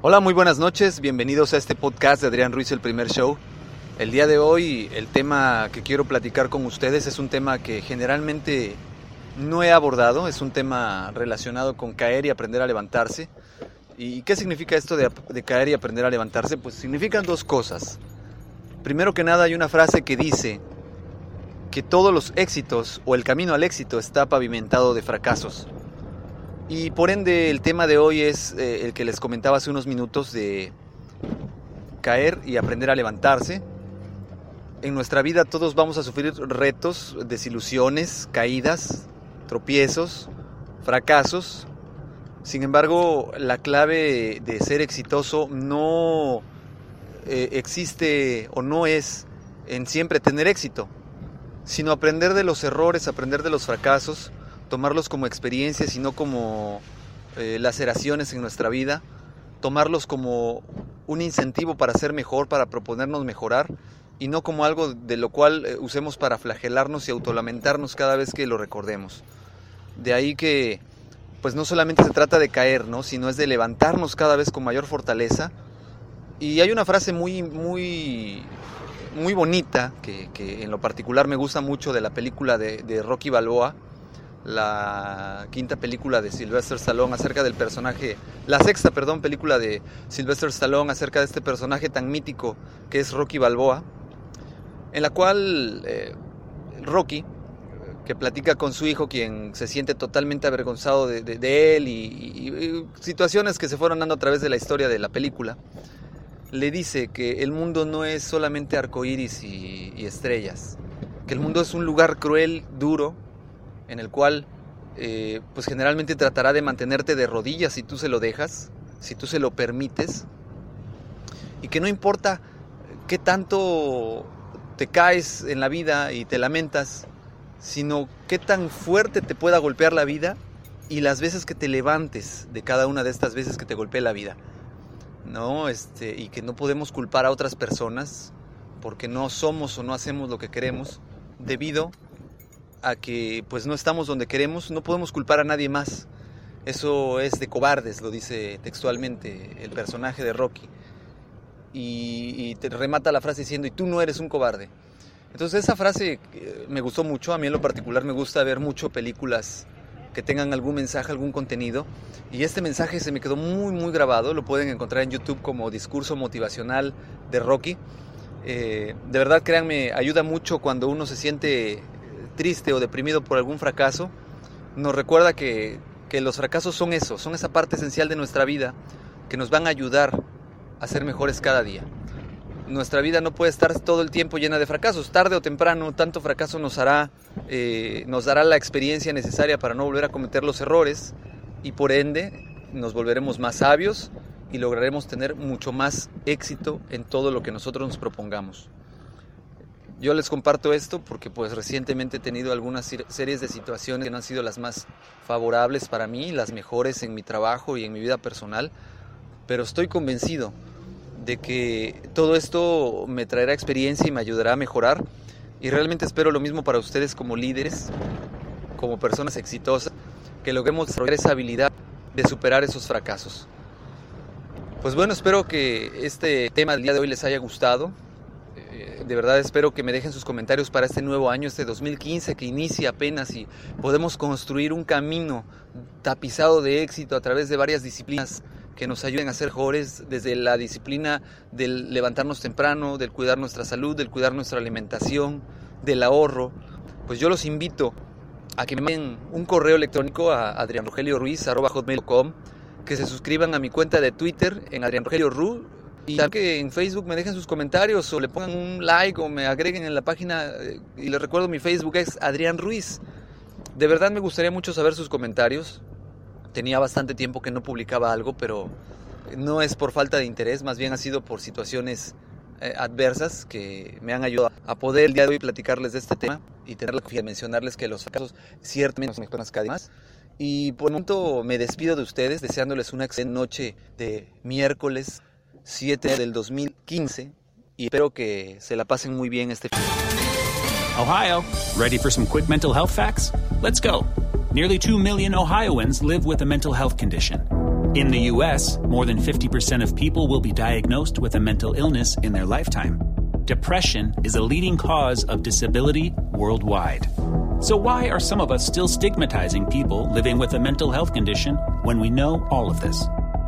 Hola, muy buenas noches. Bienvenidos a este podcast de Adrián Ruiz, el primer show. El día de hoy, el tema que quiero platicar con ustedes es un tema que generalmente no he abordado. Es un tema relacionado con caer y aprender a levantarse. ¿Y qué significa esto de, caer y aprender a levantarse? Pues significan dos cosas. Primero que nada, hay una frase que dice que todos los éxitos o el camino al éxito está pavimentado de fracasos. Y por ende el tema de hoy es eh, el que les comentaba hace unos minutos de caer y aprender a levantarse. En nuestra vida todos vamos a sufrir retos, desilusiones, caídas, tropiezos, fracasos. Sin embargo, la clave de ser exitoso no eh, existe o no es en siempre tener éxito, sino aprender de los errores, aprender de los fracasos, tomarlos como experiencias y no como eh, laceraciones en nuestra vida, tomarlos como un incentivo para ser mejor, para proponernos mejorar y no como algo de lo cual eh, usemos para flagelarnos y autolamentarnos cada vez que lo recordemos. De ahí que pues no solamente se trata de caer, ¿no? sino es de levantarnos cada vez con mayor fortaleza. Y hay una frase muy, muy, muy bonita que, que en lo particular me gusta mucho de la película de, de Rocky Balboa, la quinta película de Sylvester Stallone acerca del personaje, la sexta, perdón, película de Sylvester Stallone acerca de este personaje tan mítico que es Rocky Balboa, en la cual eh, Rocky, que platica con su hijo, quien se siente totalmente avergonzado de, él y, situaciones que se fueron dando a través de la historia de la película, le dice que el mundo no es solamente arcoíris y estrellas, que el mundo es un lugar cruel, duro, en el cual eh, pues generalmente tratará de mantenerte de rodillas si tú se lo dejas, si tú se lo permites, y que no importa qué tanto te caes en la vida y te lamentas, sino qué tan fuerte te pueda golpear la vida y las veces que te levantes de cada una de estas veces que te golpee la vida. ¿No? Este, y que no podemos culpar a otras personas porque no somos o no hacemos lo que queremos debido a que pues no estamos donde queremos, no podemos culpar a nadie más. Eso es de cobardes, lo dice textualmente el personaje de Rocky. Y, y, te remata la frase diciendo, y tú no eres un cobarde. Entonces esa frase eh, me gustó mucho, a mí en lo particular me gusta ver mucho películas que tengan algún mensaje, algún contenido. Y este mensaje se me quedó muy, muy grabado, lo pueden encontrar en YouTube como discurso motivacional de Rocky. Eh, de verdad, créanme, ayuda mucho cuando uno se siente triste o deprimido por algún fracaso, nos recuerda que, que, los fracasos son eso, son esa parte esencial de nuestra vida que nos van a ayudar a ser mejores cada día. Nuestra vida no puede estar todo el tiempo llena de fracasos. Tarde o temprano, tanto fracaso nos hará, eh, nos dará la experiencia necesaria para no volver a cometer los errores y por ende nos volveremos más sabios y lograremos tener mucho más éxito en todo lo que nosotros nos propongamos. Yo les comparto esto porque pues recientemente he tenido algunas series de situaciones que no han sido las más favorables para mí, las mejores en mi trabajo y en mi vida personal, pero estoy convencido de que todo esto me traerá experiencia y me ayudará a mejorar y realmente espero lo mismo para ustedes como líderes, como personas exitosas, que logremos desarrollar esa habilidad de superar esos fracasos. Pues bueno, espero que este tema del día de hoy les haya gustado de verdad espero que me dejen sus comentarios para este nuevo año, este 2015 que inicia apenas y podemos construir un camino tapizado de éxito a través de varias disciplinas que nos ayuden a ser mejores, desde la disciplina del levantarnos temprano, del cuidar nuestra salud, del cuidar nuestra alimentación, del ahorro. Pues yo los invito a que me manden un correo electrónico a adrianrogelioruiz.com, que se suscriban a mi cuenta de Twitter en adrianrogelioru y que en Facebook me dejen sus comentarios o le pongan un like o me agreguen en la página. Eh, y les recuerdo, mi Facebook es Adrián Ruiz. De verdad me gustaría mucho saber sus comentarios. tenía bastante tiempo que no publicaba algo, pero no es por falta de interés, más bien ha sido por situaciones eh, adversas que me han ayudado a poder el día de hoy platicarles de este tema y tener la confianza de mencionarles que los casos ciertamente son cada más. Y por el momento me despido de ustedes deseándoles una excelente noche de miércoles 7 del 2015 y espero que se la pasen muy bien este. Ohio, ready for some quick mental health facts? Let's go. Nearly 2 million Ohioans live with a mental health condition. In the US, more than 50% of people will be diagnosed with a mental illness in their lifetime. Depression is a leading cause of disability worldwide. So, why are some of us still stigmatizing people living with a mental health condition when we know all of this?